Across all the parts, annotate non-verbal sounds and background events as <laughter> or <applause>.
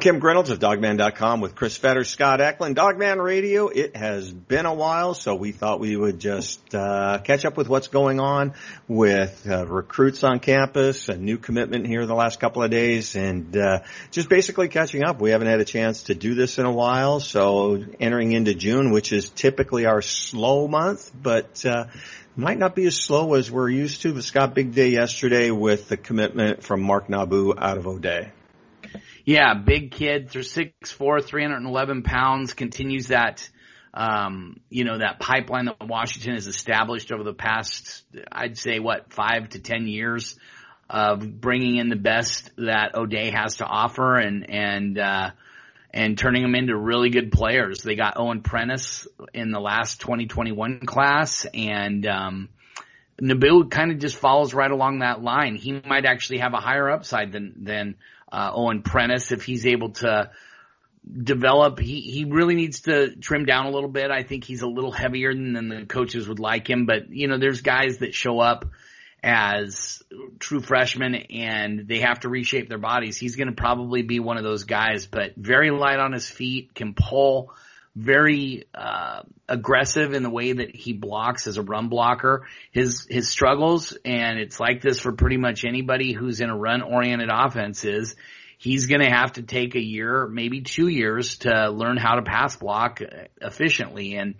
Kim Grinolds of Dawgman.com with Chris Fetter, Scott Eklund. Dawgman Radio, it has been a while, so we thought we would just uh, catch up with what's going on with uh, recruits on campus, a new commitment here the last couple of days, and uh, just basically catching up. We haven't had a chance to do this in a while, so entering into June, which is typically our slow month, but uh, might not be as slow as we're used to. But Scott, big day yesterday with the commitment from Mark Nabou out of O'Dea. Yeah, big kid, they're 6'4", 311 pounds, continues that, um, you know, that pipeline that Washington has established over the past, I'd say what, five to ten years of bringing in the best that O'Dea has to offer and, and, uh, and turning them into really good players. They got Owen Prentice in the last 2021 class and, um, Nabou kind of just follows right along that line. He might actually have a higher upside than, than, uh, Owen Prentice if he's able to develop. He, he really needs to trim down a little bit. I think he's a little heavier than, than the coaches would like him, but you know, there's guys that show up as true freshmen and they have to reshape their bodies. He's going to probably be one of those guys, but very light on his feet, can pull, very uh, aggressive in the way that he blocks as a run blocker. His his struggles, and it's like this for pretty much anybody who's in a run oriented offense, is he's going to have to take a year, maybe two years, to learn how to pass block efficiently. And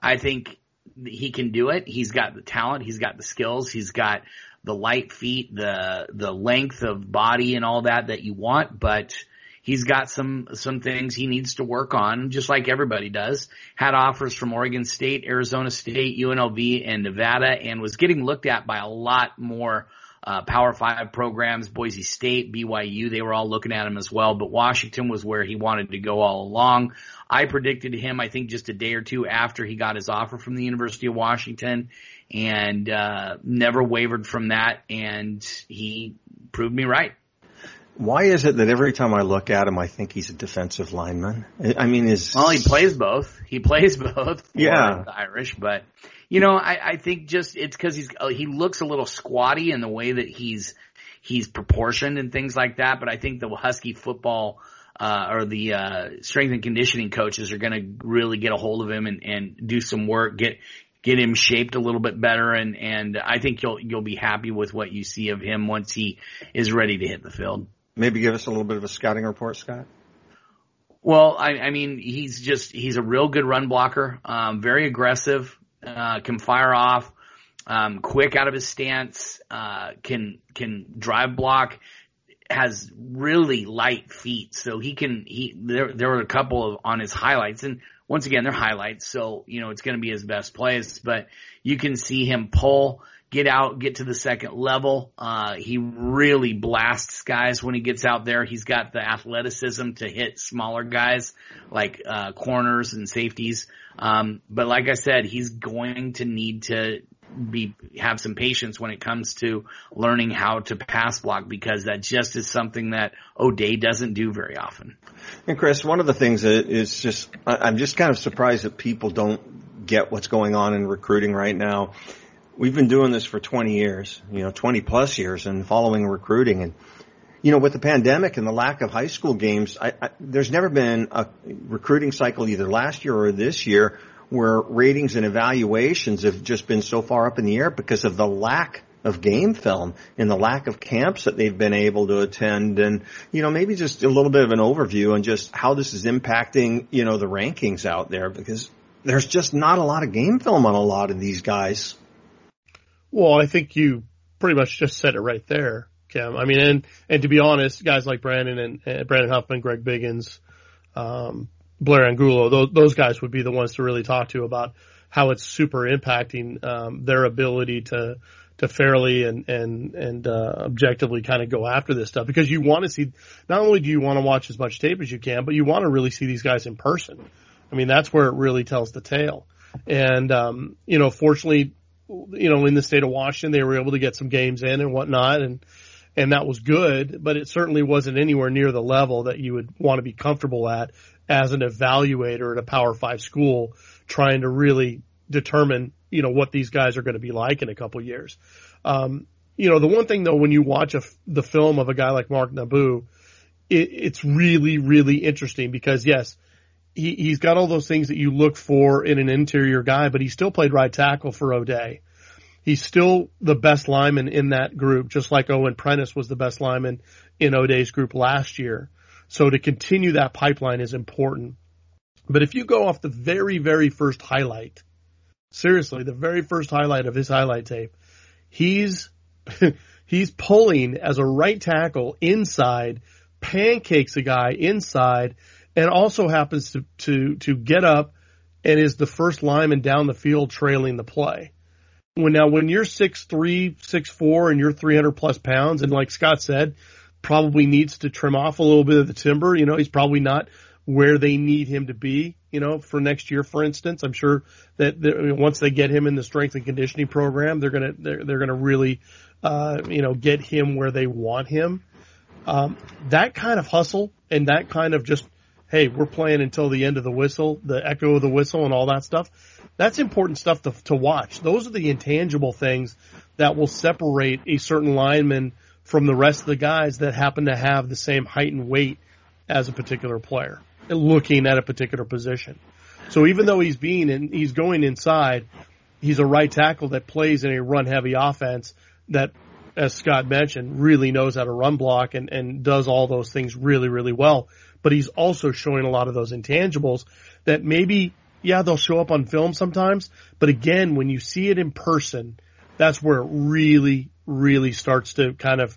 I think he can do it. He's got the talent, he's got the skills, he's got the light feet, the the length of body, and all that that you want, but he's got some some things he needs to work on, just like everybody does. Had offers from Oregon State, Arizona State, UNLV, and Nevada, and was getting looked at by a lot more uh, Power Five programs. Boise State, BYU, they were all looking at him as well. But Washington was where he wanted to go all along. I predicted him, I think, just a day or two after he got his offer from the University of Washington, and uh, never wavered from that. And he proved me right. Why is it that every time I look at him, I think he's a defensive lineman? I mean, is well, he plays both. He plays <laughs> both. yeah, Irish, but you know, I, I think just it's because he's uh, he looks a little squatty in the way that he's he's proportioned and things like that. But I think the Husky football uh, or the uh, strength and conditioning coaches are going to really get a hold of him and, and do some work, get get him shaped a little bit better, and and I think you'll you'll be happy with what you see of him once he is ready to hit the field. Maybe give us a little bit of a scouting report, Scott. Well, I, I mean, he's just he's a real good run blocker, um, very aggressive, uh, can fire off, um, quick out of his stance, uh, can can drive block, has really light feet, so he can he there there were a couple of on his highlights, and once again they're highlights, so you know it's going to be his best plays, but you can see him pull get out, get to the second level. Uh, he really blasts guys when he gets out there. He's got the athleticism to hit smaller guys like, uh, corners and safeties. Um, but like I said, he's going to need to be, have some patience when it comes to learning how to pass block because that just is something that O'Dea doesn't do very often. And Chris, one of the things that is just, I'm just kind of surprised that people don't get what's going on in recruiting right now we've been doing this for 20 years, you know, 20 plus years and following recruiting and, you know, with the pandemic and the lack of high school games, I, I, there's never been a recruiting cycle either last year or this year where ratings and evaluations have just been so far up in the air because of the lack of game film and the lack of camps that they've been able to attend and, you know, maybe just a little bit of an overview on just how this is impacting, you know, the rankings out there because there's just not a lot of game film on a lot of these guys. Well, I think you pretty much just said it right there, Kim. I mean, and and to be honest, guys like Brandon and, and Brandon Huffman, Greg Biggins, um, Blair Angulo, those, those guys would be the ones to really talk to about how it's super impacting um, their ability to to fairly and and and uh, objectively kind of go after this stuff because you want to see not only do you want to watch as much tape as you can, but you want to really see these guys in person. I mean, that's where it really tells the tale. And um, you know, fortunately, you know, in the state of Washington, they were able to get some games in and whatnot, and and that was good. But it certainly wasn't anywhere near the level that you would want to be comfortable at as an evaluator at a Power Five school, trying to really determine, you know, what these guys are going to be like in a couple years. Um, you know, the one thing though, when you watch a, the film of a guy like Mark Nabou, it, it's really, really interesting because yes, he, he's got all those things that you look for in an interior guy, but he still played right tackle for O'Dea. He's still the best lineman in that group, just like Owen Prentice was the best lineman in O'Dea's group last year. So to continue that pipeline is important. But if you go off the very, very first highlight, seriously, the very first highlight of his highlight tape, he's, <laughs> he's pulling as a right tackle inside, pancakes a guy inside, and also happens to, to, to get up and is the first lineman down the field trailing the play. When now, when you're six three, six four, and you're 300 plus pounds, and like Scott said, probably needs to trim off a little bit of the timber. You know, he's probably not where they need him to be, you know, for next year, for instance. I'm sure that once they get him in the strength and conditioning program, they're gonna they're, they're gonna really, uh, you know, get him where they want him. Um, that kind of hustle and that kind of just, hey, we're playing until the end of the whistle, the echo of the whistle, and all that stuff. That's important stuff to to watch. Those are the intangible things that will separate a certain lineman from the rest of the guys that happen to have the same height and weight as a particular player looking at a particular position. So even though he's being in, he's going inside, he's a right tackle that plays in a run heavy offense that, as Scott mentioned, really knows how to run block and, and does all those things really, really well. But he's also showing a lot of those intangibles that maybe, yeah, they'll show up on film sometimes. But again, when you see it in person, that's where it really, really starts to kind of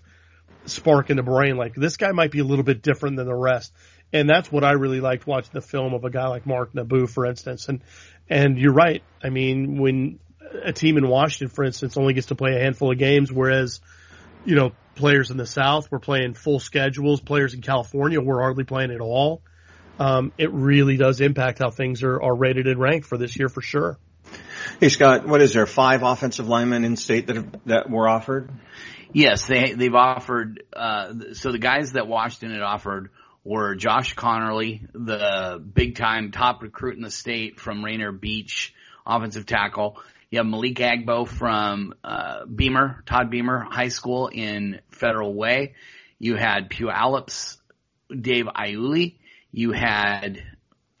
spark in the brain. Like this guy might be a little bit different than the rest. And that's what I really liked watching the film of a guy like Mark Nabou, for instance. And, and you're right. I mean, when a team in Washington, for instance, only gets to play a handful of games, whereas, you know, players in the South were playing full schedules, players in California were hardly playing at all. Um, it really does impact how things are, are rated and ranked for this year for sure. Hey Scott, what is there? Five offensive linemen in state that have, that were offered? Yes, they they've offered. Uh, so the guys that Washington had offered were Josh Conerly, the big time top recruit in the state from Rainier Beach, offensive tackle. You have Malik Agbo from uh, Beamer, Todd Beamer High School in Federal Way. You had Puyallups, Dave Iuli. You had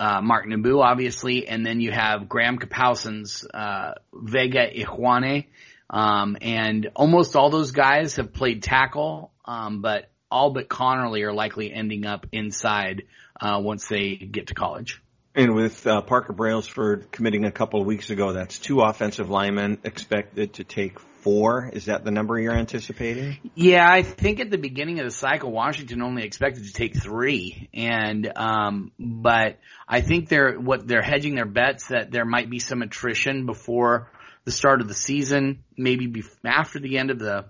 uh, Mark Nabou, obviously, and then you have Graham Kapowsin's uh, Vega Ioane. Um, and almost all those guys have played tackle, um, but all but Conerly are likely ending up inside uh, once they get to college. And with uh, Parker Brailsford committing a couple of weeks ago, that's two offensive linemen expected to take four. Is that the number you're anticipating? Yeah, I think at the beginning of the cycle, Washington only expected to take three, and um, but I think they're what they're hedging their bets that there might be some attrition before the start of the season, maybe after the end of the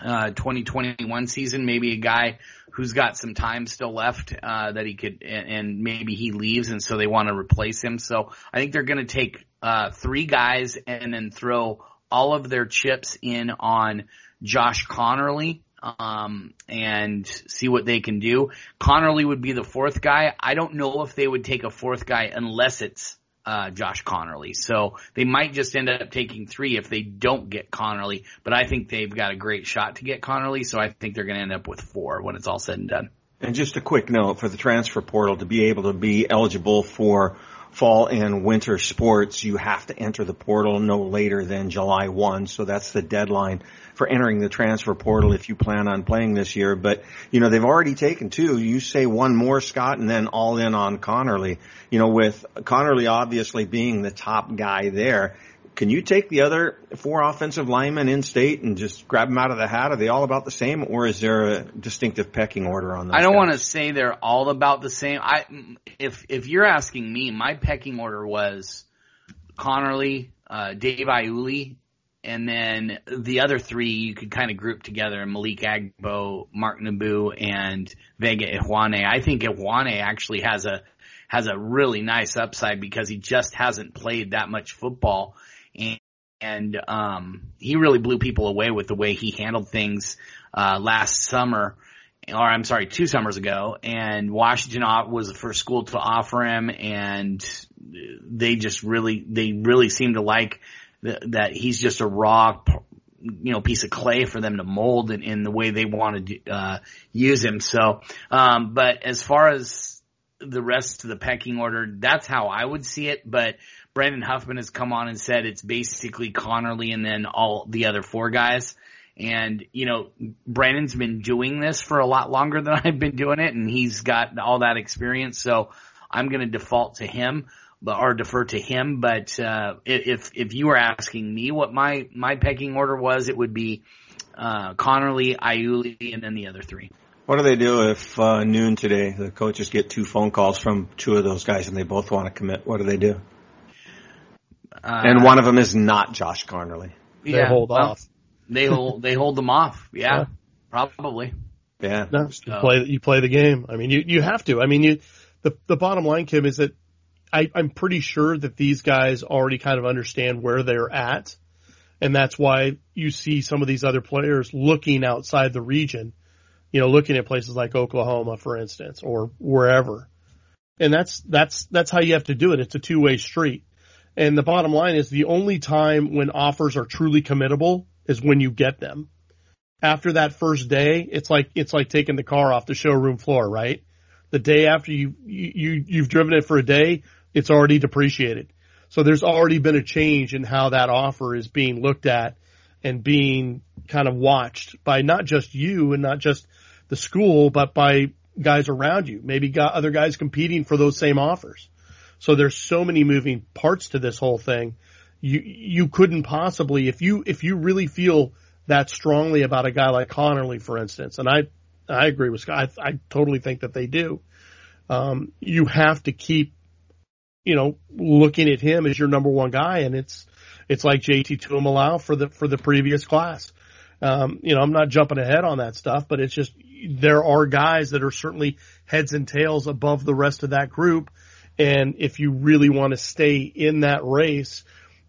uh, 2021 season, maybe a guy who's got some time still left uh, that he could, and, and maybe he leaves, and so they want to replace him. So I think they're going to take uh, three guys and then throw all of their chips in on Josh Conerly um, and see what they can do. Conerly would be the fourth guy. I don't know if they would take a fourth guy unless it's uh, Josh Conerly. So they might just end up taking three if they don't get Conerly, but I think they've got a great shot to get Conerly, so I think they're going to end up with four when it's all said and done. And just a quick note for the transfer portal to be able to be eligible for fall and winter sports, you have to enter the portal no later than July 1. So that's the deadline for entering the transfer portal if you plan on playing this year. But, you know, they've already taken two. You say one more, Scott, and then all in on Conerly. You know, with Conerly obviously being the top guy there, can you take the other four offensive linemen in state and just grab them out of the hat? Are they all about the same, or is there a distinctive pecking order on those? I don't want to say they're all about the same. I, if if you're asking me, my pecking order was Conerly, uh, Dave Iuli, and then the other three you could kind of group together: Malik Agbo, Mark Nabou, and Vega Ioane. I think Ioane actually has a has a really nice upside because he just hasn't played that much football and, um, he really blew people away with the way he handled things uh, last summer, or I'm sorry, two summers ago. And Washington was the first school to offer him, and they just really, they really seem to like th- that he's just a raw, you know, piece of clay for them to mold in, in the way they want to, uh, use him. So, um, but as far as the rest of the pecking order, that's how I would see it. But Brandon Huffman has come on and said it's basically Conerly and then all the other four guys. And, you know, Brandon's been doing this for a lot longer than <laughs> I've been doing it and he's got all that experience. So I'm going to default to him or defer to him. But uh, if if you were asking me what my my pecking order was, it would be uh, Conerly, Iuli, and then the other three. What do they do if uh, noon today the coaches get two phone calls from two of those guys and they both want to commit? What do they do? Uh, and one of them is not Josh Conerly. They yeah, hold well, off. They hold they hold them off. Yeah, yeah. probably. Yeah. No, you play you play the game. I mean, you you have to. I mean, you the the bottom line, Kim, is that I, I'm pretty sure that these guys already kind of understand where they're at. And that's why you see some of these other players looking outside the region, you know, looking at places like Oklahoma, for instance, or wherever. And that's, that's, that's how you have to do it. It's a two way street. And the bottom line is the only time when offers are truly committable is when you get them. After that first day, it's like, it's like taking the car off the showroom floor, right? The day after you, you, you've driven it for a day, it's already depreciated. So there's already been a change in how that offer is being looked at and being kind of watched by not just you and not just the school, but by guys around you, maybe got other guys competing for those same offers. So there's so many moving parts to this whole thing. You, you couldn't possibly, if you, if you really feel that strongly about a guy like Conerly, for instance, and I, I agree with Scott. I, I totally think that they do. Um, you have to keep you know, looking at him as your number one guy, and it's it's like JT Tuimoloau for the for the previous class. Um, you know, I'm not jumping ahead on that stuff, but it's just there are guys that are certainly heads and tails above the rest of that group, and if you really want to stay in that race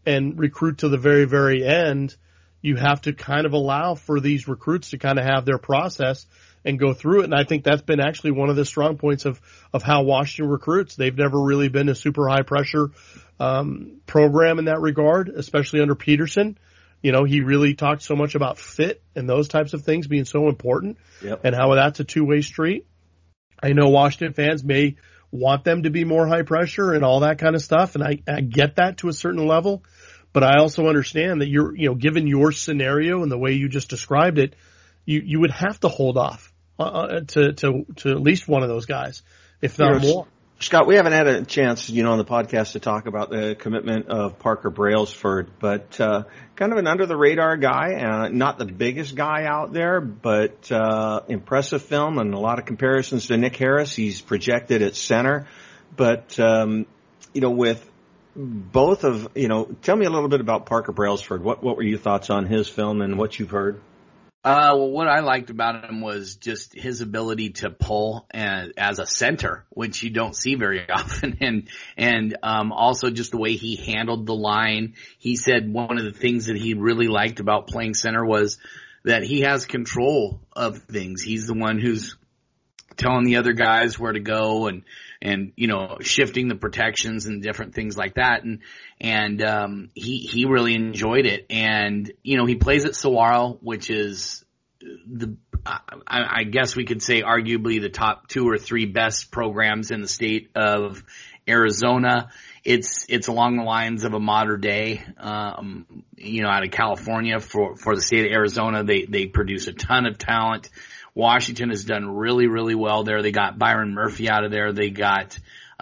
and recruit to the very very end, you have to kind of allow for these recruits to kind of have their process and go through it. And I think that's been actually one of the strong points of, of how Washington recruits. They've never really been a super high pressure, um, program in that regard, especially under Petersen. You know, he really talked so much about fit and those types of things being so important yep. and how that's a two way street. I know Washington fans may want them to be more high pressure and all that kind of stuff. And I, I get that to a certain level, but I also understand that you're, you know, given your scenario and the way you just described it, you, you would have to hold off uh, uh, to to to at least one of those guys, if not more. Scott, we haven't had a chance, you know, on the podcast to talk about the commitment of Parker Brailsford, but uh, kind of an under the radar guy, uh, not the biggest guy out there, but uh, impressive film and a lot of comparisons to Nick Harris. He's projected at center, but um, you know, with both of, you know, tell me a little bit about Parker Brailsford. What what were your thoughts on his film and what you've heard? Uh, well, what I liked about him was just his ability to pull and, as a center, which you don't see very <laughs> often, and and um, also just the way he handled the line. He said one of the things that he really liked about playing center was that he has control of things. He's the one who's telling the other guys where to go and and you know shifting the protections and different things like that and and um he he really enjoyed it and you know he plays at Saguaro which is the I, I guess we could say arguably the top two or three best programs in the state of Arizona. It's it's along the lines of a Mater Dei, um, you know, out of California for for the state of Arizona. They they produce a ton of talent. Washington has done really, really well there. They got Byron Murphy out of there. They got,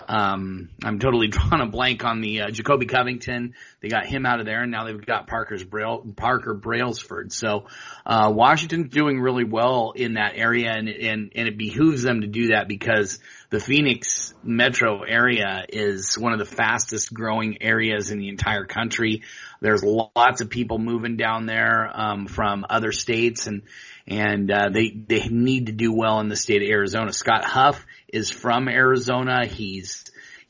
um, I'm totally <laughs> drawing a blank on the uh, Jacoby Covington. They got him out of there, and now they've got Parker's Braille, Parker Brailsford. So uh, Washington's doing really well in that area, and and and it behooves them to do that because the Phoenix metro area is one of the fastest growing areas in the entire country. There's lots of people moving down there um, from other states, and and uh, they they need to do well in the state of Arizona. Scott Huff is from Arizona. He's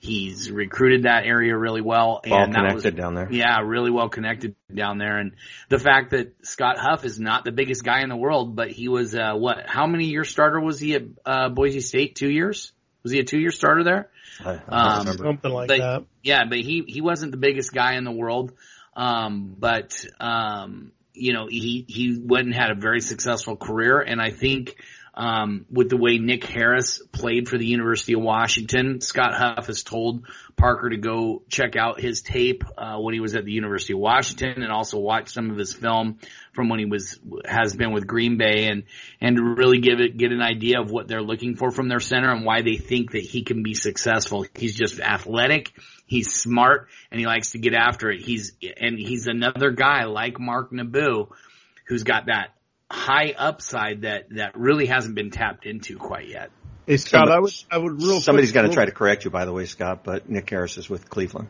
he's recruited that area really well and well connected was, down there. Yeah, really well connected down there. And the fact that Scott Huff is not the biggest guy in the world, but he was uh, what? How many year starter was he at uh, Boise State? Two years? Was he a two year starter there? I, I um, something like but, that. Yeah, but he he wasn't the biggest guy in the world. Um, but um, you know, he, he went and had a very successful career. And I think, um, with the way Nick Harris played for the University of Washington, Scott Huff has told Parker to go check out his tape, uh, when he was at the University of Washington and also watch some of his film from when he was, has been with Green Bay and, and to really give it, get an idea of what they're looking for from their center and why they think that he can be successful. He's just athletic He's smart and he likes to get after it. He's, and he's another guy like Mark Nabou who's got that high upside that, that really hasn't been tapped into quite yet. Hey Scott, I would, I would real Somebody's got to try to correct you, by the way, Scott, but Nick Harris is with Cleveland.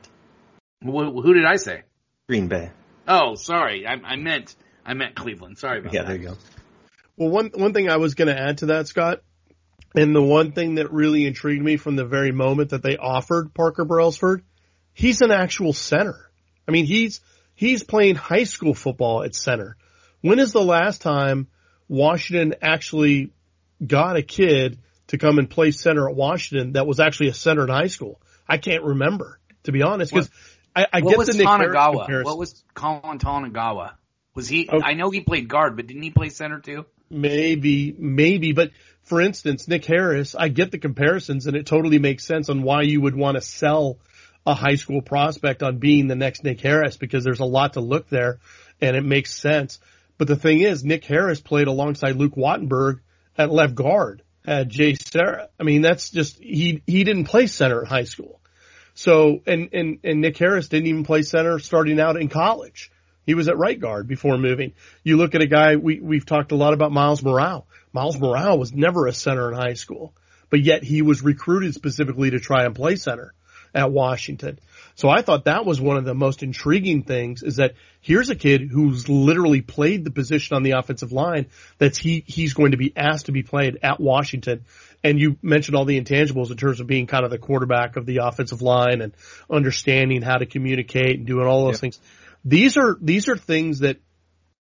Who, who did I say? Green Bay. Oh, sorry. I, I meant, I meant Cleveland. Sorry about yeah, that. there you go. Well, one, one thing I was going to add to that, Scott, and the one thing that really intrigued me from the very moment that they offered Parker Brailsford, he's an actual center. I mean, he's, he's playing high school football at center. When is the last time Washington actually got a kid to come and play center at Washington that was actually a center in high school? I can't remember, to be honest, because I, I get the Nick Harris Tanigawa? What was Colin Tanigawa? Was he, Oh. I know he played guard, but didn't he play center too? Maybe, maybe, but for instance, Nick Harris, I get the comparisons and it totally makes sense on why you would want to sell a high school prospect on being the next Nick Harris because there's a lot to look there and it makes sense. But the thing is, Nick Harris played alongside Luke Wattenberg at left guard at JSerra. I mean, that's just, he, he didn't play center in high school. So, and, and, and Nick Harris didn't even play center starting out in college. He was at right guard before moving. You look at a guy, we, we've talked a lot about Myles Murao. Myles Murao was never a center in high school, but yet he was recruited specifically to try and play center at Washington. So I thought that was one of the most intriguing things is that here's a kid who's literally played the position on the offensive line that's he, he's going to be asked to be played at Washington. And you mentioned all the intangibles in terms of being kind of the quarterback of the offensive line and understanding how to communicate and doing all those Yeah. things. These are, these are things that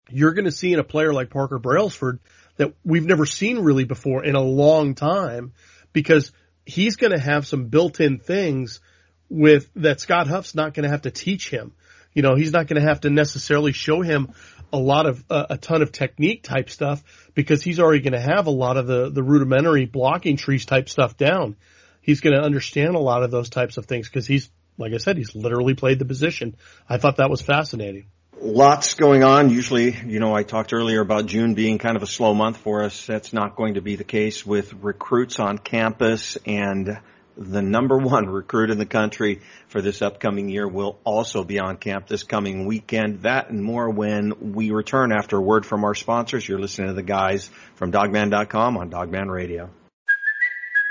you're going to see in a player like Parker Brailsford that we've never seen really before in a long time because he's going to have some built-in things with that Scott Huff's not going to have to teach him. You know, he's not going to have to necessarily show him a lot of uh, a ton of technique type stuff because he's already going to have a lot of the the rudimentary blocking trees type stuff down. He's going to understand a lot of those types of things because he's like I said, he's literally played the position. I thought that was fascinating. Lots going on. Usually, you know, I talked earlier about June being kind of a slow month for us. That's not going to be the case with recruits on campus and the number one recruit in the country for this upcoming year will also be on camp this coming weekend. That and more when we return after a word from our sponsors. You're listening to the guys from Dawgman.com on Dawgman Radio.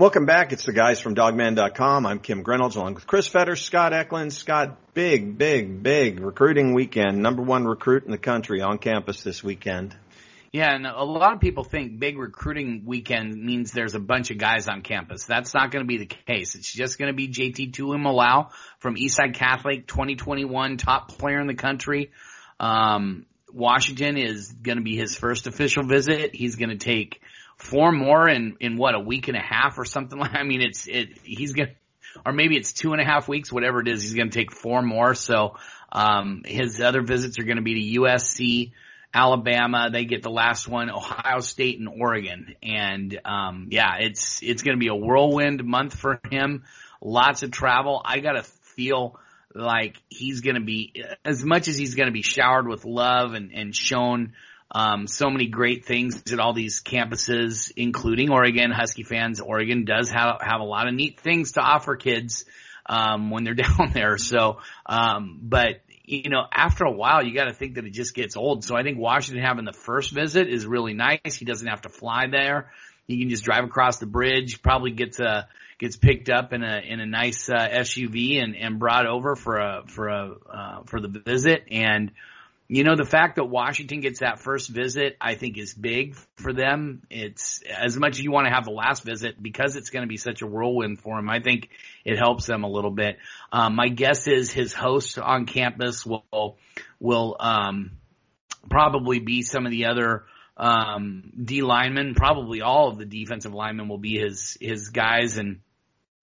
Welcome back. It's the guys from Dawgman.com. I'm Kim Grinolds along with Chris Fetter, Scott Eklund. Scott, big, big, big recruiting weekend. Number one recruit in the country on campus this weekend. Yeah, and a lot of people think big recruiting weekend means there's a bunch of guys on campus. That's not going to be the case. It's just going to be JT Tuimoloau from Eastside Catholic, 2021 top player in the country. Um, Washington is going to be his first official visit. He's going to take four more in, in what, a week and a half or something like, I mean, it's, it, he's to, or maybe it's two and a half weeks, whatever it is, he's to take four more. So, um, his other visits are to be to USC, Alabama. They get the last one, Ohio State and Oregon. And, um, yeah, it's, it's going to be a whirlwind month for him. Lots of travel. I got to feel like he's going to be, as much as he's going to be showered with love and, and shown, um, so many great things at all these campuses, including Oregon. Husky fans, Oregon does have, have a lot of neat things to offer kids, um, when they're <laughs> down there. So, um, but, you know, after a while, you got to think that it just gets old. So I think Washington having the first visit is really nice. He doesn't have to fly there. He can just drive across the bridge, probably gets a, gets picked up in a, in a nice, uh, SUV and, and brought over for a, for a, uh, for the visit. And, you know, the fact that Washington gets that first visit, I think is big for them. It's as much as you want to have the last visit because it's going to be such a whirlwind for him. I think it helps them a little bit. Um, my guess is his host on campus will, will, um, probably be some of the other, um, D linemen, probably all of the defensive linemen will be his, his guys. And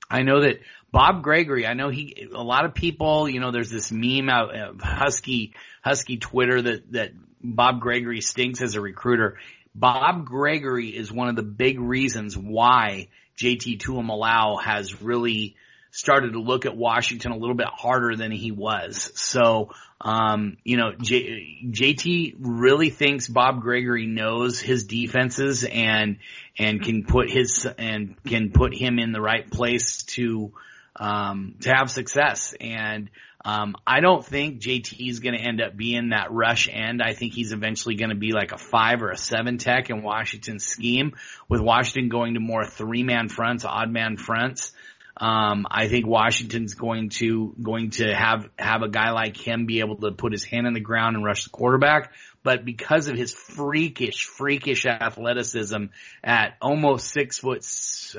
I know that Bob Gregory, I know he, a lot of people, you know, there's this meme out of Husky, Husky Twitter that, that Bob Gregory stinks as a recruiter. Bob Gregory is one of the big reasons why JT Tuimoloau has really started to look at Washington a little bit harder than he was. So, um, you know, J- JT really thinks Bob Gregory knows his defenses and, and can put his, and can put him in the right place to, um, to have success. And, um, I don't think JT is going to end up being that rush end. I think he's eventually going to be like a five or a seven tech in Washington's scheme with Washington going to more three man fronts, odd man fronts. Um, I think Washington's going to going to have have a guy like him be able to put his hand in the ground and rush the quarterback. But because of his freakish, freakish athleticism at almost six foot,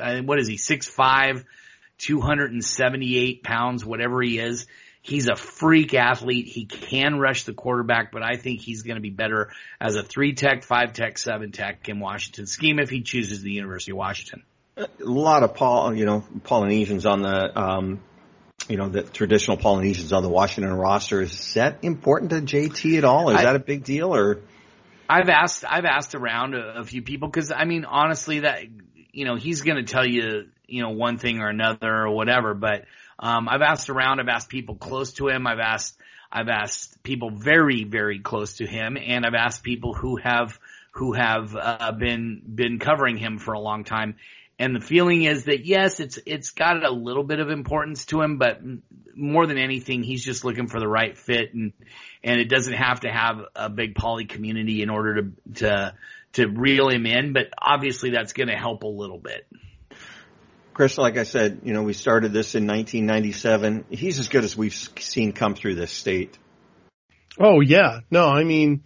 uh, what is he, six five, 278 pounds, whatever he is. He's a freak athlete. He can rush the quarterback, but I think he's going to be better as a three tech, five tech, seven tech in Washington scheme if he chooses the University of Washington. A lot of Paul, you know, Polynesians on the, um, you know, the traditional Polynesians on the Washington roster. Is that important to JT at all? Is I, that a big deal or? I've asked, I've asked around a, a few people because I mean, honestly, that, you know, he's going to tell you, you know, one thing or another or whatever, but um, I've asked around. I've asked people close to him. I've asked I've asked people very very close to him, and I've asked people who have who have uh, been been covering him for a long time. And the feeling is that yes, it's it's got a little bit of importance to him, but more than anything, he's just looking for the right fit, and and it doesn't have to have a big poly community in order to to to reel him in. But obviously, that's going to help a little bit. Chris, like I said, you know, we started this in 1997. He's as good as we've seen come through this state. Oh yeah, no, I mean,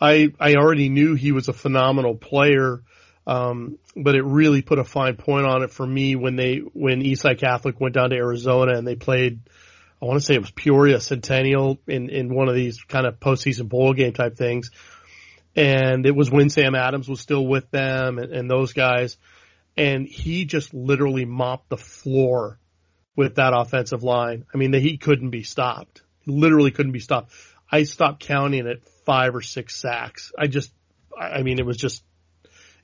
I I already knew he was a phenomenal player, um, but it really put a fine point on it for me when they when Eastside Catholic went down to Arizona and they played. I want to say it was Peoria Centennial in in one of these kind of postseason bowl game type things, and it was when Sam Adams was still with them and, and those guys and he just literally mopped the floor with that offensive line. I mean, he couldn't be stopped. Literally couldn't be stopped. I stopped counting at five or six sacks. I just, I mean, it was just,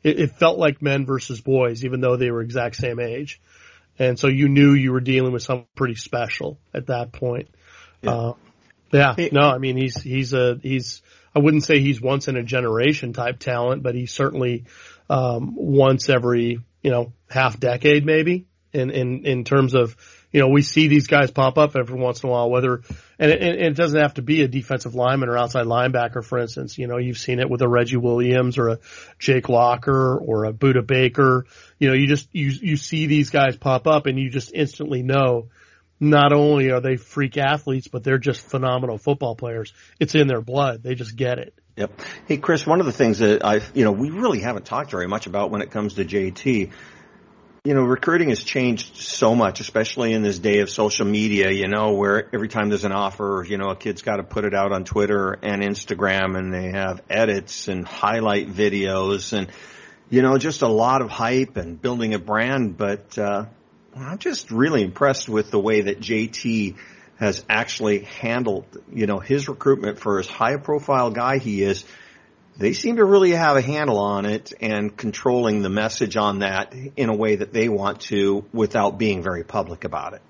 it, it felt like men versus boys, even though they were exact same age. And so you knew you were dealing with something pretty special at that point. Yeah. Uh, yeah, no, I mean, he's, he's a, he's, I wouldn't say he's once in a generation type talent, but he's certainly, um, once every, you know, half decade maybe in, in, in terms of, you know, we see these guys pop up every once in a while, whether, and it, and it doesn't have to be a defensive lineman or outside linebacker, for instance. You know, you've seen it with a Reggie Williams or a Jake Locker or a Budda Baker. You know, you just, you, you see these guys pop up and you just instantly know not only are they freak athletes, but they're just phenomenal football players. It's in their blood. They just get it. Yep. Hey, Chris, one of the things that I, you know, we really haven't talked very much about when it comes to JT. You know, recruiting has changed so much, especially in this day of social media, you know, where every time there's an offer, you know, a kid's got to put it out on Twitter and Instagram and they have edits and highlight videos and, you know, just a lot of hype and building a brand. But, uh, I'm just really impressed with the way that JT has actually handled, you know, his recruitment for as high a profile guy he is. They seem to really have a handle on it and controlling the message on that in a way that they want to without being very public about it.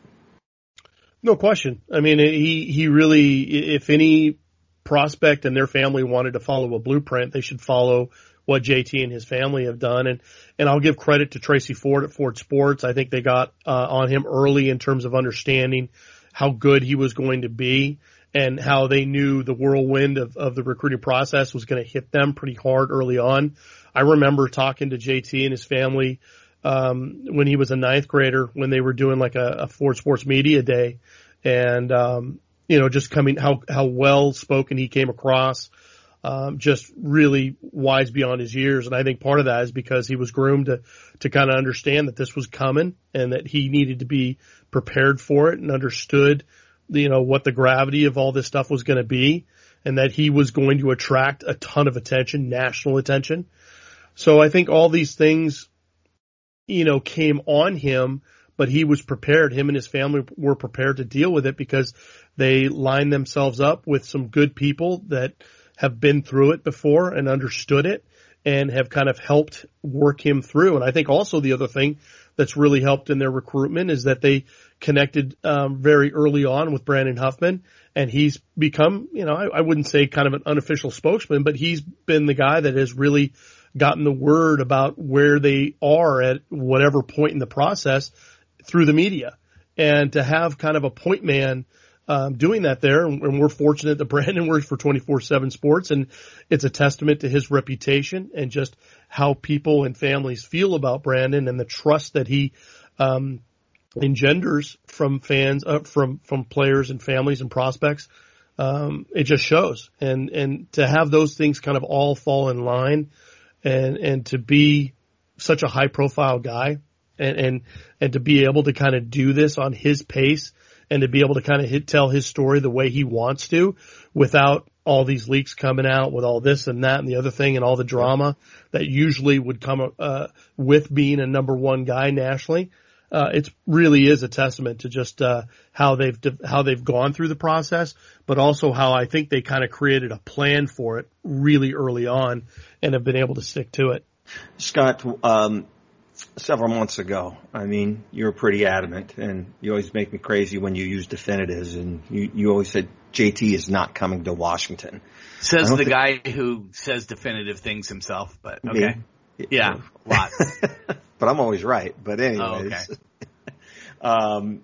No question. I mean, he, he really, if any prospect and their family wanted to follow a blueprint, they should follow what JT and his family have done. And, and I'll give credit to Tracy Ford at Ford Sports. I think they got uh, on him early in terms of understanding how good he was going to be and how they knew the whirlwind of, of the recruiting process was going to hit them pretty hard early on. I remember talking to JT and his family um, when he was a ninth grader when they were doing like a, a Ford Sports Media Day, and um, you know, just coming how how well spoken he came across. Um, just really wise beyond his years, and I think part of that is because he was groomed to to kind of understand that this was coming and that he needed to be prepared for it and understood, you know, what the gravity of all this stuff was going to be, and that he was going to attract a ton of attention, national attention. So I think all these things, you know, came on him, but he was prepared. Him and his family were prepared to deal with it because they lined themselves up with some good people that have been through it before and understood it and have kind of helped work him through. And I think also the other thing that's really helped in their recruitment is that they connected um, very early on with Brandon Huffman, and he's become, you know, I, I wouldn't say kind of an unofficial spokesman, but he's been the guy that has really gotten the word about where they are at whatever point in the process through the media. And to have kind of a point man um, doing that there, and we're fortunate that Brandon <laughs> works for 24/7 Sports, and it's a testament to his reputation and just how people and families feel about Brandon and the trust that he um, engenders from fans, uh, from from players and families and prospects. Um, it just shows, and and to have those things kind of all fall in line, and and to be such a high profile guy, and and and to be able to kind of do this on his pace and to be able to kind of hit, tell his story the way he wants to without all these leaks coming out with all this and that and the other thing and all the drama that usually would come uh, with being a number one guy nationally. Uh, it really is a testament to just uh, how they've how they've gone through the process, but also how I think they kind of created a plan for it really early on and have been able to stick to it. Scott, um, several months ago. I mean, you were pretty adamant, and you always make me crazy when you use definitives, and you, you always said JT is not coming to Washington. Says the guy who says definitive things himself, but okay. Me? Yeah, lots. <laughs> but I'm always right. But anyways, oh, okay. <laughs> um,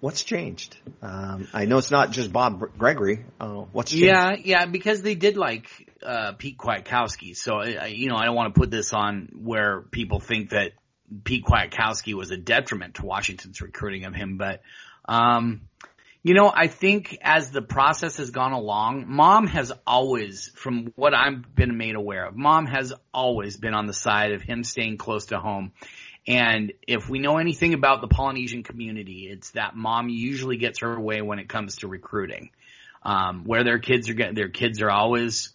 what's changed? Um, I know it's not just Bob Gregory. Uh, what's changed? Yeah, yeah, because they did like uh, Pete Kwiatkowski. So, I, you know, I don't want to put this on where people think that Pete Kwiatkowski was a detriment to Washington's recruiting of him, but, um, you know, I think as the process has gone along, mom has always, from what I've been made aware of, mom has always been on the side of him staying close to home. And if we know anything about the Polynesian community, it's that mom usually gets her way when it comes to recruiting. Um, where their kids are getting, their kids are always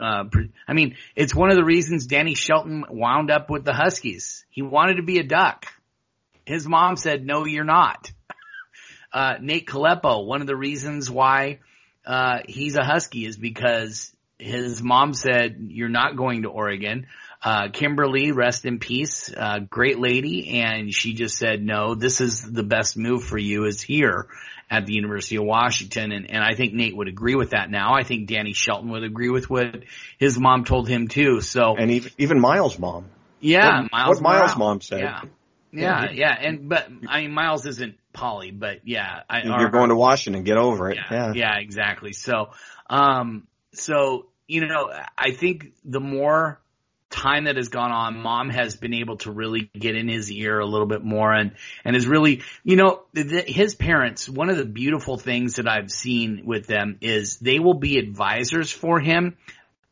uh, I mean, it's one of the reasons Danny Shelton wound up with the Huskies. He wanted to be a duck. His mom said, no, you're not. <laughs> Uh, Nate Kalepo, one of the reasons why, uh, he's a Husky is because his mom said, you're not going to Oregon. Uh, Kimberly, rest in peace, uh, great lady, and she just said, no, this is the best move for you is here at the University of Washington. And, and I think Nate would agree with that now. I think Danny Shelton would agree with what his mom told him too. So and even, even Miles' mom. Yeah, what, Miles. What Miles' mom said. Yeah. Yeah, yeah, and but I mean Miles isn't Polly, but yeah, I, you're going to Washington. Get over it. Yeah, yeah, yeah, exactly. So, um, so you know, I think the more time that has gone on, mom has been able to really get in his ear a little bit more and, and is really, you know, the, his parents, one of the beautiful things that I've seen with them is they will be advisors for him,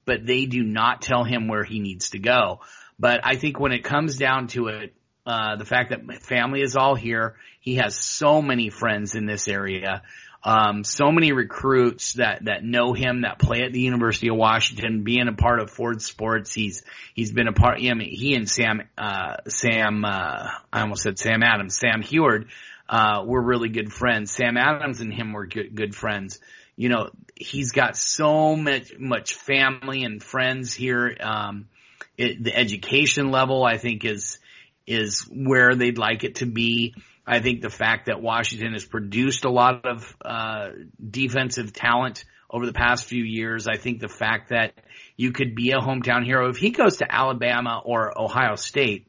but they do not tell him where he needs to go. But I think when it comes down to it, uh, the fact that family is all here, he has so many friends in this area um, so many recruits that, that know him that play at the University of Washington, being a part of Ford Sports. He's, he's been a part, I mean, he and Sam, uh, Sam, uh, I almost said Sam Adams, Sam Huard, uh, were really good friends. Sam Adams and him were good, good friends. You know, he's got so much, much family and friends here. Um, it, the education level, I think is, is where they'd like it to be. I think the fact that Washington has produced a lot of uh, defensive talent over the past few years, I think the fact that you could be a hometown hero. If he goes to Alabama or Ohio State,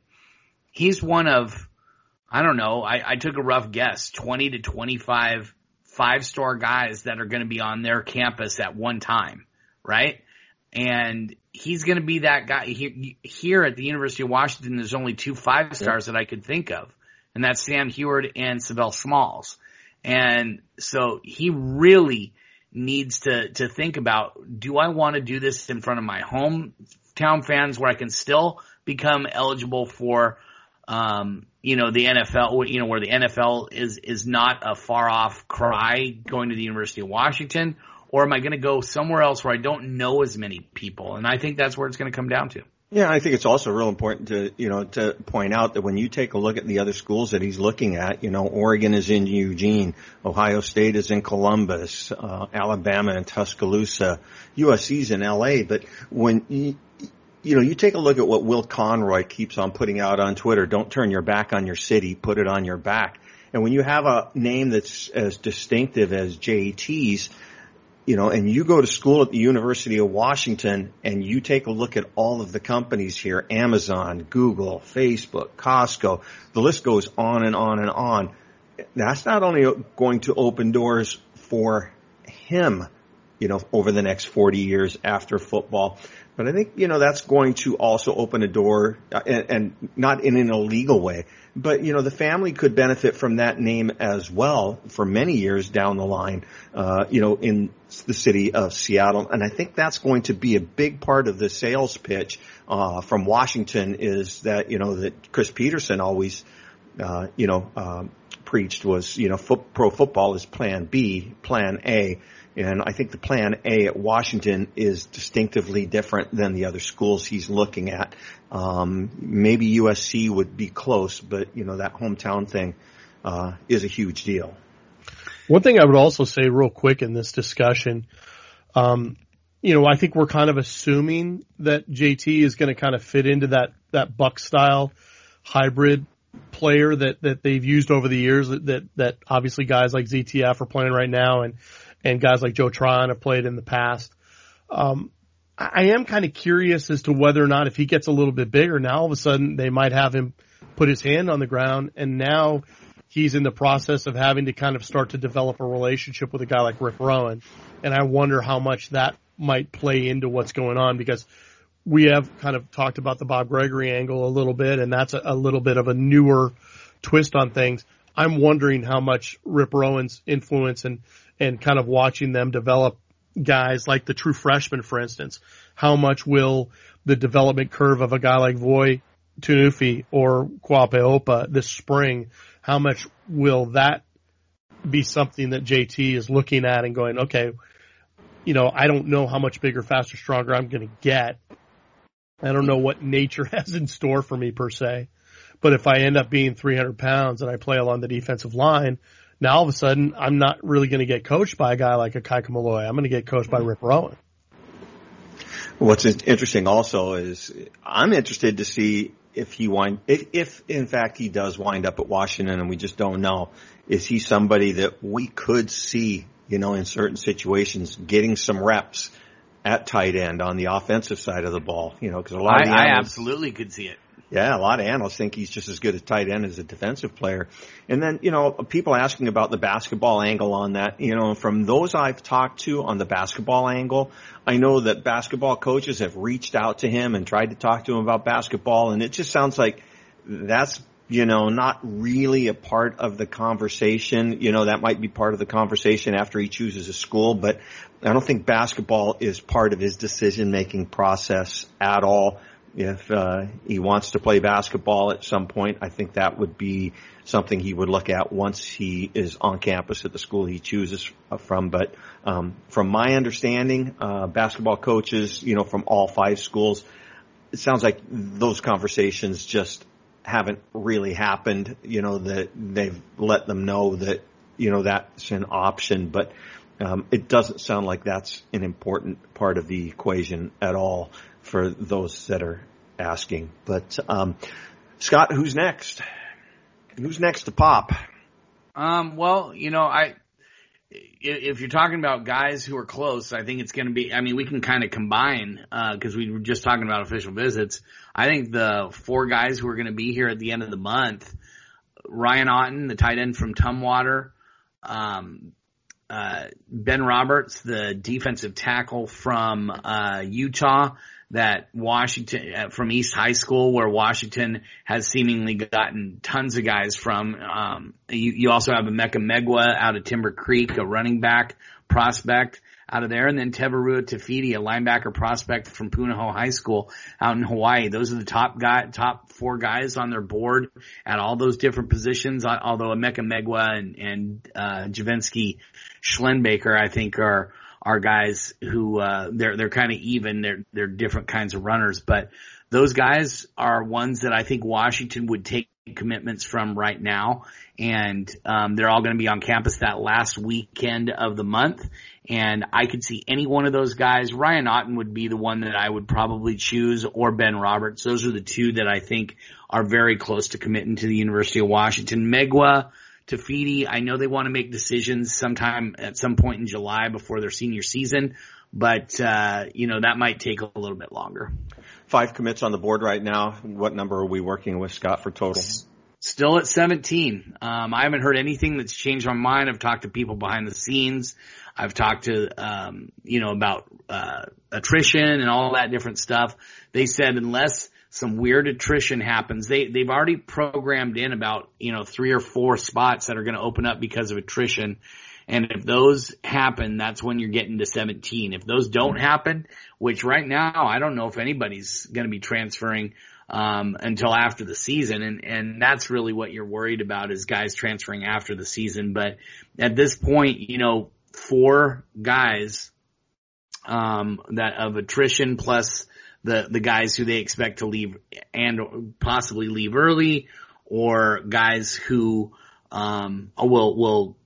he's one of, I don't know, I, I took a rough guess, 20 to 25 five star guys that are going to be on their campus at one time, right? And he's going to be that guy here at the University of Washington. There's only two five stars that I could think of and that's Sam Huard and Sav'ell Smalls. And so he really needs to, to think about, do I want to do this in front of my hometown fans where I can still become eligible for, um, you know, the NFL, you know, where the NFL is, is not a far off cry going to the University of Washington, or am I going to go somewhere else where I don't know as many people? And I think that's where it's going to come down to. Yeah, I think it's also real important to, you know, to point out that when you take a look at the other schools that he's looking at, you know, Oregon is in Eugene, Ohio State is in Columbus, uh, Alabama in Tuscaloosa, USC's in LA, but when you, you know, you take a look at what Will Conroy keeps on putting out on Twitter, don't turn your back on your city, put it on your back. And when you have a name that's as distinctive as JT's, you know, and you go to school at the University of Washington and you take a look at all of the companies here, Amazon, Google, Facebook, Costco, the list goes on and on and on. That's not only going to open doors for him, you know, over the next 40 years after football, but I think, you know, that's going to also open a door uh, and, and not in an illegal way, but you know, the family could benefit from that name as well for many years down the line, uh, you know, in the city of Seattle. And I think that's going to be a big part of the sales pitch, uh, from Washington is that, you know, that Chris Petersen always, uh, you know, um, preached was, you know, fo- pro football is plan B, plan A. And I think the plan A at Washington is distinctively different than the other schools he's looking at. Um, maybe USC would be close, but you know that hometown thing uh, is a huge deal. One thing I would also say real quick in this discussion, um, you know, I think we're kind of assuming that JT is going to kind of fit into that that Buck style hybrid player that that they've used over the years. That that, that obviously guys like ZTF are playing right now, and and guys like Joe Tryon have played in the past. Um, I am kind of curious as to whether or not if he gets a little bit bigger, now all of a sudden they might have him put his hand on the ground and now he's in the process of having to kind of start to develop a relationship with a guy like Rip Rowan. And I wonder how much that might play into what's going on because we have kind of talked about the Bob Gregory angle a little bit and that's a, a little bit of a newer twist on things. I'm wondering how much Rip Rowan's influence and, and kind of watching them develop guys like the true freshman, for instance, how much will the development curve of a guy like Voi Tunuufi or Kuao Peihopa this spring, how much will that be something that JT is looking at and going, okay, you know, I don't know how much bigger, faster, stronger I'm going to get. I don't know what nature <laughs> has in store for me per se. But if I end up being 300 pounds and I play along the defensive line, now all of a sudden, I'm not really going to get coached by a guy like Ikaika Malloe. I'm going to get coached by Rip Rowan. What's interesting also is I'm interested to see if he wind if, if in fact he does wind up at Washington and we just don't know. Is he somebody that we could see, you know, in certain situations getting some reps at tight end on the offensive side of the ball? You know, because a lot I, of the I absolutely could see it. Yeah, a lot of analysts think he's just as good at tight end as a defensive player. And then, you know, people asking about the basketball angle on that, you know, from those I've talked to on the basketball angle, I know that basketball coaches have reached out to him and tried to talk to him about basketball and it just sounds like that's you know, not really a part of the conversation. You know, that might be part of the conversation after he chooses a school, but I don't think basketball is part of his decision making process at all if uh, he wants to play basketball at some point, I think that would be something he would look at once he is on campus at the school he chooses from. But um, from my understanding, uh, basketball coaches, you know, from all five schools, it sounds like those conversations just haven't really happened. You know that they've let them know that you know that's an option, but um, it doesn't sound like that's an important part of the equation at all for those that are asking. But um, Scott, who's next? Who's next to pop? Um, well, you know, I if you're talking about guys who are close, I think it's going to be. I mean, we can kind of combine because uh, we were just talking about official visits. I think the four guys who are going to be here at the end of the month: Ryan Otton, the tight end from Tumwater, um, uh, Ben Roberts, the defensive tackle from uh, Utah, that Washington uh, from East High School, where Washington has seemingly gotten tons of guys from. Um, you, you also have a Emeka Megwa out of Timber Creek, a running back prospect out of there, and then Tevarua Tafiti, a linebacker prospect from Punahou High School out in Hawaii. Those are the top guy, top four guys on their board at all those different positions. Although Emeka Megwa and and uh, Javinsky Schlenbaker, I think, are are guys who uh, they're they're kind of even. They're they're different kinds of runners, but those guys are ones that I think Washington would take commitments from right now, and um, they're all going to be on campus that last weekend of the month. And I could see any one of those guys. Ryan Otton would be the one that I would probably choose, or Ben Roberts. Those are the two that I think are very close to committing to the University of Washington. Megwa, Tafiti, I know they want to make decisions sometime at some point in July before their senior season, but uh, you know that might take a little bit longer. Five commits on the board right now. What number are we working with, Scott, for total? Still at 17. Um, I haven't heard anything that's changed my mind. I've talked to people behind the scenes. I've talked to, um, you know, about, uh, attrition and all that different stuff. They said unless some weird attrition happens, they, they've already programmed in about, you know, three or four spots that are going to open up because of attrition. And if those happen, that's when you're getting to 17. If those don't happen, which right now I don't know if anybody's going to be transferring um, until after the season, and and that's really what you're worried about is guys transferring after the season. But at this point, you know, four guys um, that of attrition plus the the guys who they expect to leave and possibly leave early, or guys who um, will will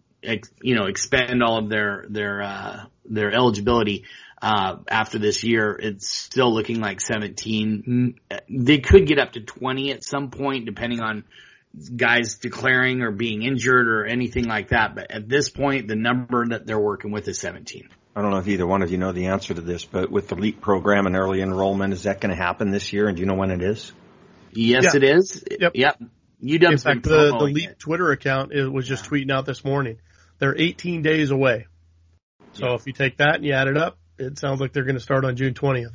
you know expend all of their their uh, their eligibility uh, after this year. It's still looking like 17. They could get up to 20 at some point, depending on guys declaring or being injured or anything like that. But at this point, the number that they're working with is 17. I don't know if either one of you know the answer to this, but with the LEAP program and early enrollment, is that going to happen this year? And do you know when it is? Yes, Yeah. it is. Yep. Yep. UW's In fact, been the, the Leap it. Twitter account it was just tweeting out this morning. They're 18 days away. So Yeah. if you take that and you add it up, it sounds like they're going to start on June 20th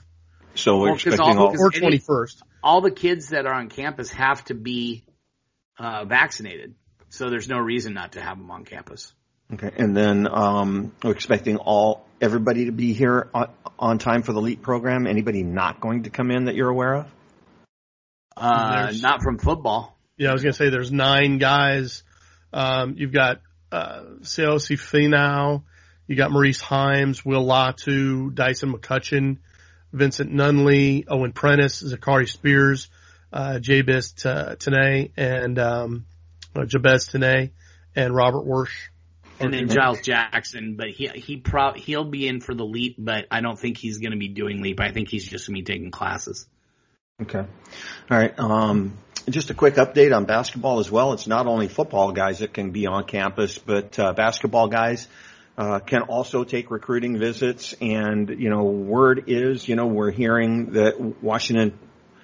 So we're Well, 'cause expecting all- all, or 21st. all the kids that are on campus have to be uh, vaccinated. So there's no reason not to have them on campus. okay, and then um, we're expecting all everybody to be here on, on time for the LEAP program. Anybody not going to come in that you're aware of? Uh, not from football. Yeah, I was going to say there's nine guys. Um, you've got uh, Seosi Finau, you got Maurice Heims, Will Latu, Dyson McCutcheon, Vincent Nunley, Owen Prentice, Zakhari Spears, uh, Jabez T- Tinae, and um, uh, Jabez Tinae, and Robert Wyrsch. And then Giles Jackson, but he he pro he'll be in for the leap, but I don't think he's going to be doing leap. I think he's just going to be taking classes. Okay. All right. Um, just a quick update on basketball as well. It's not only football guys that can be on campus, but uh, basketball guys uh, can also take recruiting visits. And you know, word is, you know, we're hearing that Washington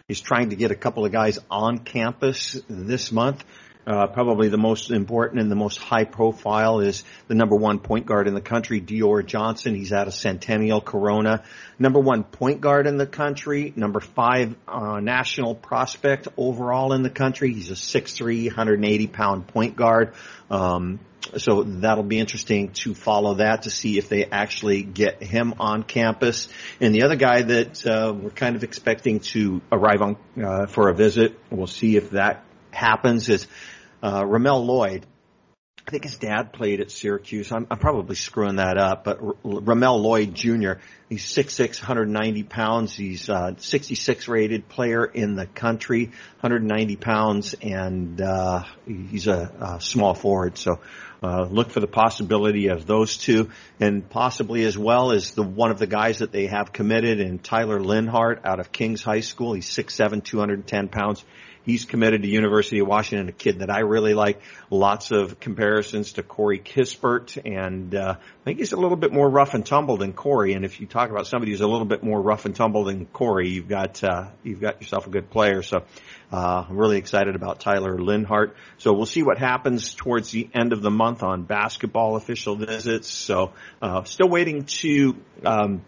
is trying to get a couple of guys on campus this month. Uh, probably the most important and the most high profile is the number one point guard in the country, Dior Johnson. He's out of Centennial Corona. Number one point guard in the country, number five uh, national prospect overall in the country. He's a 6'3", 180 pound point guard. Um, so that'll be interesting to follow that to see if they actually get him on campus. And the other guy that uh, we're kind of expecting to arrive on uh, for a visit, we'll see if that happens, is uh, Ramel Lloyd. I think his dad played at Syracuse. I'm, I'm probably screwing that up, but R- Ramel Lloyd Jr. He's 6'6", 190 pounds. He's uh, 66 rated player in the country, 190 pounds, and uh, he's a, a small forward. So uh, look for the possibility of those two, and possibly as well as the one of the guys that they have committed, in Tyler Linhart out of Kings High School. He's 6'7", 210 pounds. He's committed to University of Washington, a kid that I really like. Lots of comparisons to Corey Kispert, and uh, I think he's a little bit more rough and tumble than Corey. And if you talk about somebody who's a little bit more rough and tumble than Corey, you've got uh, you've got yourself a good player. So uh, I'm really excited about Tyler Linhart. So we'll see what happens towards the end of the month on basketball official visits. So uh, still waiting to. Um,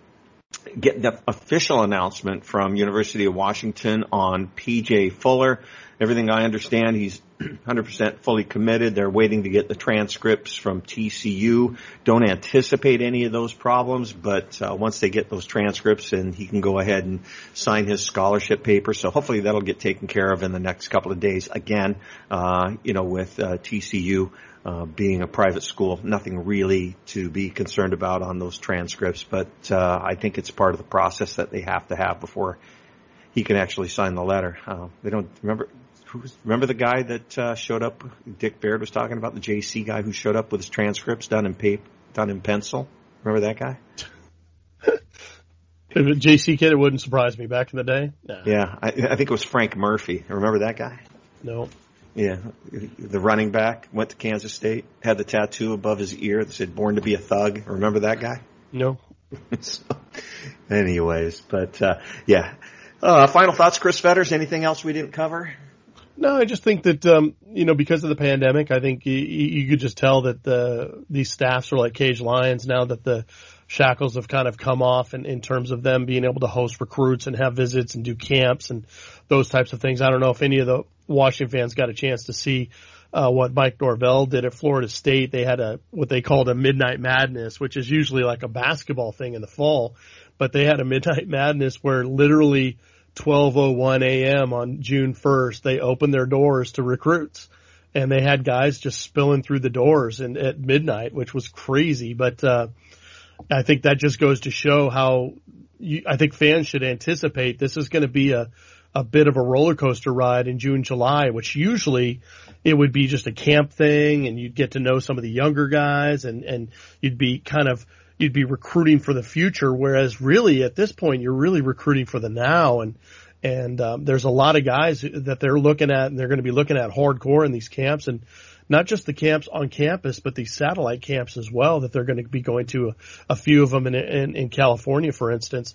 get the official announcement from University of Washington on PJ Fuller. Everything I understand, he's 100% fully committed. They're waiting to get the transcripts from TCU. Don't anticipate any of those problems, but uh, once they get those transcripts, and he can go ahead and sign his scholarship paper. So hopefully that'll get taken care of in the next couple of days. Again, uh, you know, with uh, TCU. Uh, being a private school, nothing really to be concerned about on those transcripts, but uh, I think it's part of the process that they have to have before he can actually sign the letter. Uh, they don't remember who's remember the guy that uh, showed up. Dick Baird was talking about the JC guy who showed up with his transcripts done in paper, done in pencil. Remember that guy? <laughs> If JC kid, it wouldn't surprise me. Back in the day, nah. Yeah, I, I think it was Frank Murphy. Remember that guy? no. Yeah, the running back went to Kansas State, had the tattoo above his ear that said "Born to be a Thug." Remember that guy? No. <laughs> so, anyways, but uh, yeah. Uh, final thoughts, Chris Fetters. Anything else we didn't cover? No, I just think that um, you know because of the pandemic, I think you, you could just tell that the these staffs are like cage lions now that the shackles have kind of come off in, in terms of them being able to host recruits and have visits and do camps and those types of things. I don't know if any of the Washington fans got a chance to see uh, what Mike Norvell did at Florida State. They had a what they called a midnight madness, which is usually like a basketball thing in the fall, but they had a <laughs> midnight madness where literally 12:01 a.m. on June 1st they opened their doors to recruits. And they had guys just spilling through the doors and at midnight, which was crazy. But uh, I think that just goes to show how you, I think fans should anticipate this is going to be a a bit of a roller coaster ride in June, July, which usually it would be just a camp thing and you'd get to know some of the younger guys and, and you'd be kind of, you'd be recruiting for the future. Whereas really at this point, you're really recruiting for the now. And, and, um, there's a lot of guys that they're looking at and they're going to be looking at hardcore in these camps and not just the camps on campus, but these satellite camps as well that they're going to be going to a, a few of them in, in, in California, for instance.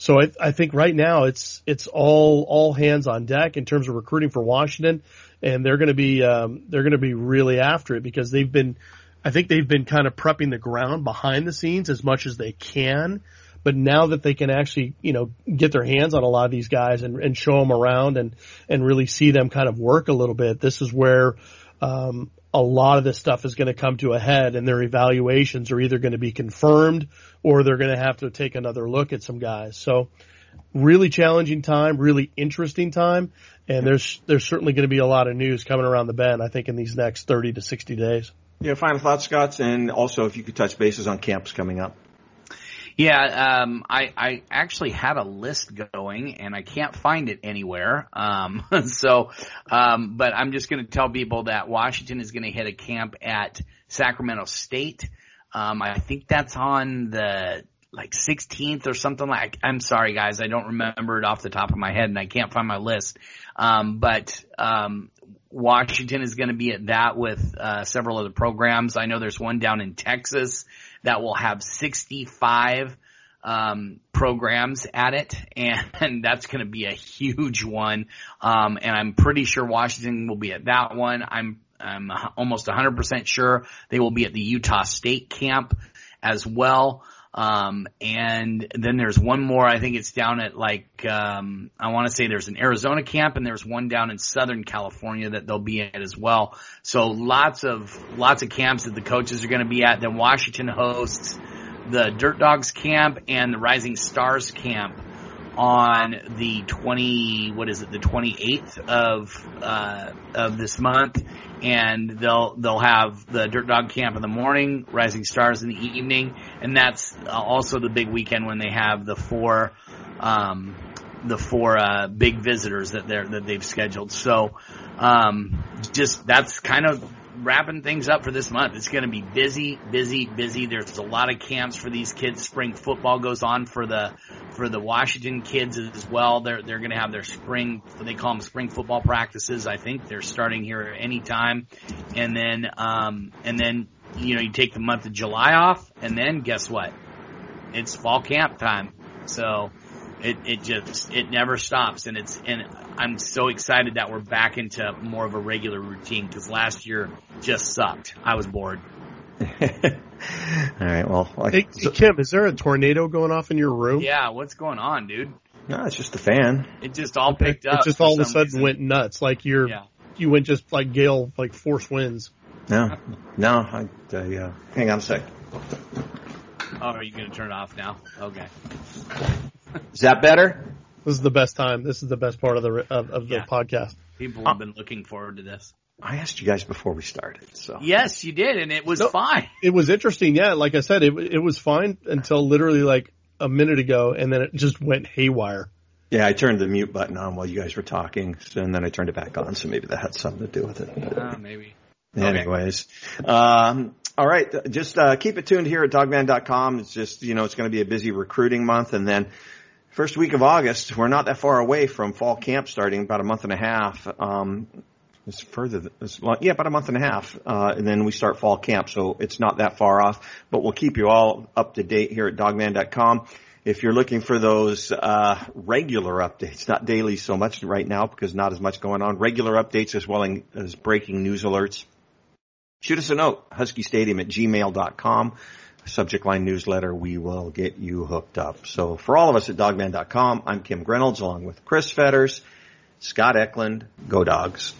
So I, I think right now it's it's all all hands on deck in terms of recruiting for Washington, and they're going to be um, they're going to be really after it because they've been, I think they've been kind of prepping the ground behind the scenes as much as they can, but now that they can actually you know get their hands on a lot of these guys and, and show them around and and really see them kind of work a little bit, this is where um, a lot of this stuff is going to come to a head and their evaluations are either going to be confirmed or they're going to have to take another look at some guys. So really challenging time, really interesting time. And there's, there's certainly going to be a lot of news coming around the bend, I think, in these next 30 to 60 days. Yeah, final thoughts, Scott, and also if you could touch bases on camps coming up. Yeah, um, I, I actually had a list going and I can't find it anywhere. Um, <laughs> so, um, but I'm just going to tell people that Washington is going to hit a camp at Sacramento State. Um, I think that's on the like 16th or something like, I'm sorry guys, I don't remember it off the top of my head and I can't find my list. Um, but, um, Washington is going to be at that with, uh, several other programs. I know there's one down in Texas that will have 65 um, programs at it, and, <laughs> that's going to be a huge one. Um, and I'm pretty sure Washington will be at that one. I'm I'm almost 100% sure they will be at the Utah State camp as well. Um, and then there's one more, I think it's down at like, um, I want to say there's an Arizona camp and there's one down in Southern California that they'll be at as well. So lots of, lots of camps that the coaches are going to be at. Then Washington hosts the Dirt Dogs camp and the Rising Stars camp on the 20, what is it, the 28th of, uh, of this month. And they'll, they'll have the Dirt Dog camp in the morning, Rising Stars in the evening. And that's also the big weekend when they have the four, um, the four, uh, big visitors that they're, that they've scheduled. So, um, just, that's kind of wrapping things up for this month. It's going to be busy, busy, busy. There's a lot of camps for these kids. Spring football goes on for the for the Washington kids as well. They're they're going to have their spring they call them spring football practices. I think they're starting here any time, and then um, and then you know you take the month of July off, and then guess what? It's fall camp time. So it it just it never stops, and it's and I'm so excited that we're back into more of a regular routine because last year just sucked. I was bored. <laughs> All right. Well, like, Hey, hey, Kim, is there a tornado going off in your room? Yeah, what's going on, dude? no, it's just the fan. It just all picked up. it just all of a sudden reason. went nuts. Like you're, Yeah. you went just like gale, like force winds. No, no. I, uh, yeah. Hang on a sec. Oh, are you going to turn it off now? Okay. Is that better? This is the best time. This is the best part of the of, of the podcast. People have been looking forward to this. I asked you guys before we started, so Yes, you did, and it was No. fine. It was interesting. Yeah, like I said, it it was fine until literally like a minute ago, and then it just went haywire. yeah. I turned the mute button on while you guys were talking, and then I turned it back on. So maybe that had something to do with it. Uh, maybe. Anyways, um, all right. Just uh, keep it tuned here at Dawgman.com. It's just you know it's going to be a busy recruiting month, and then first week of August, we're not that far away from fall camp starting, about a month and a half. Um, it's further, th- it's long, yeah, about a month and a half, uh, and then we start fall camp, so it's not that far off. But we'll keep you all up to date here at Dawgman.com. If you're looking for those uh, regular updates, not daily so much right now because not as much going on, regular updates as well as breaking news alerts, shoot us a note, huskystadium at gmail.com. Subject line newsletter, we will get you hooked up. So for all of us at Dawgman.com, I'm Kim Grinolds along with Chris Fetters, Scott Eklund, go dogs.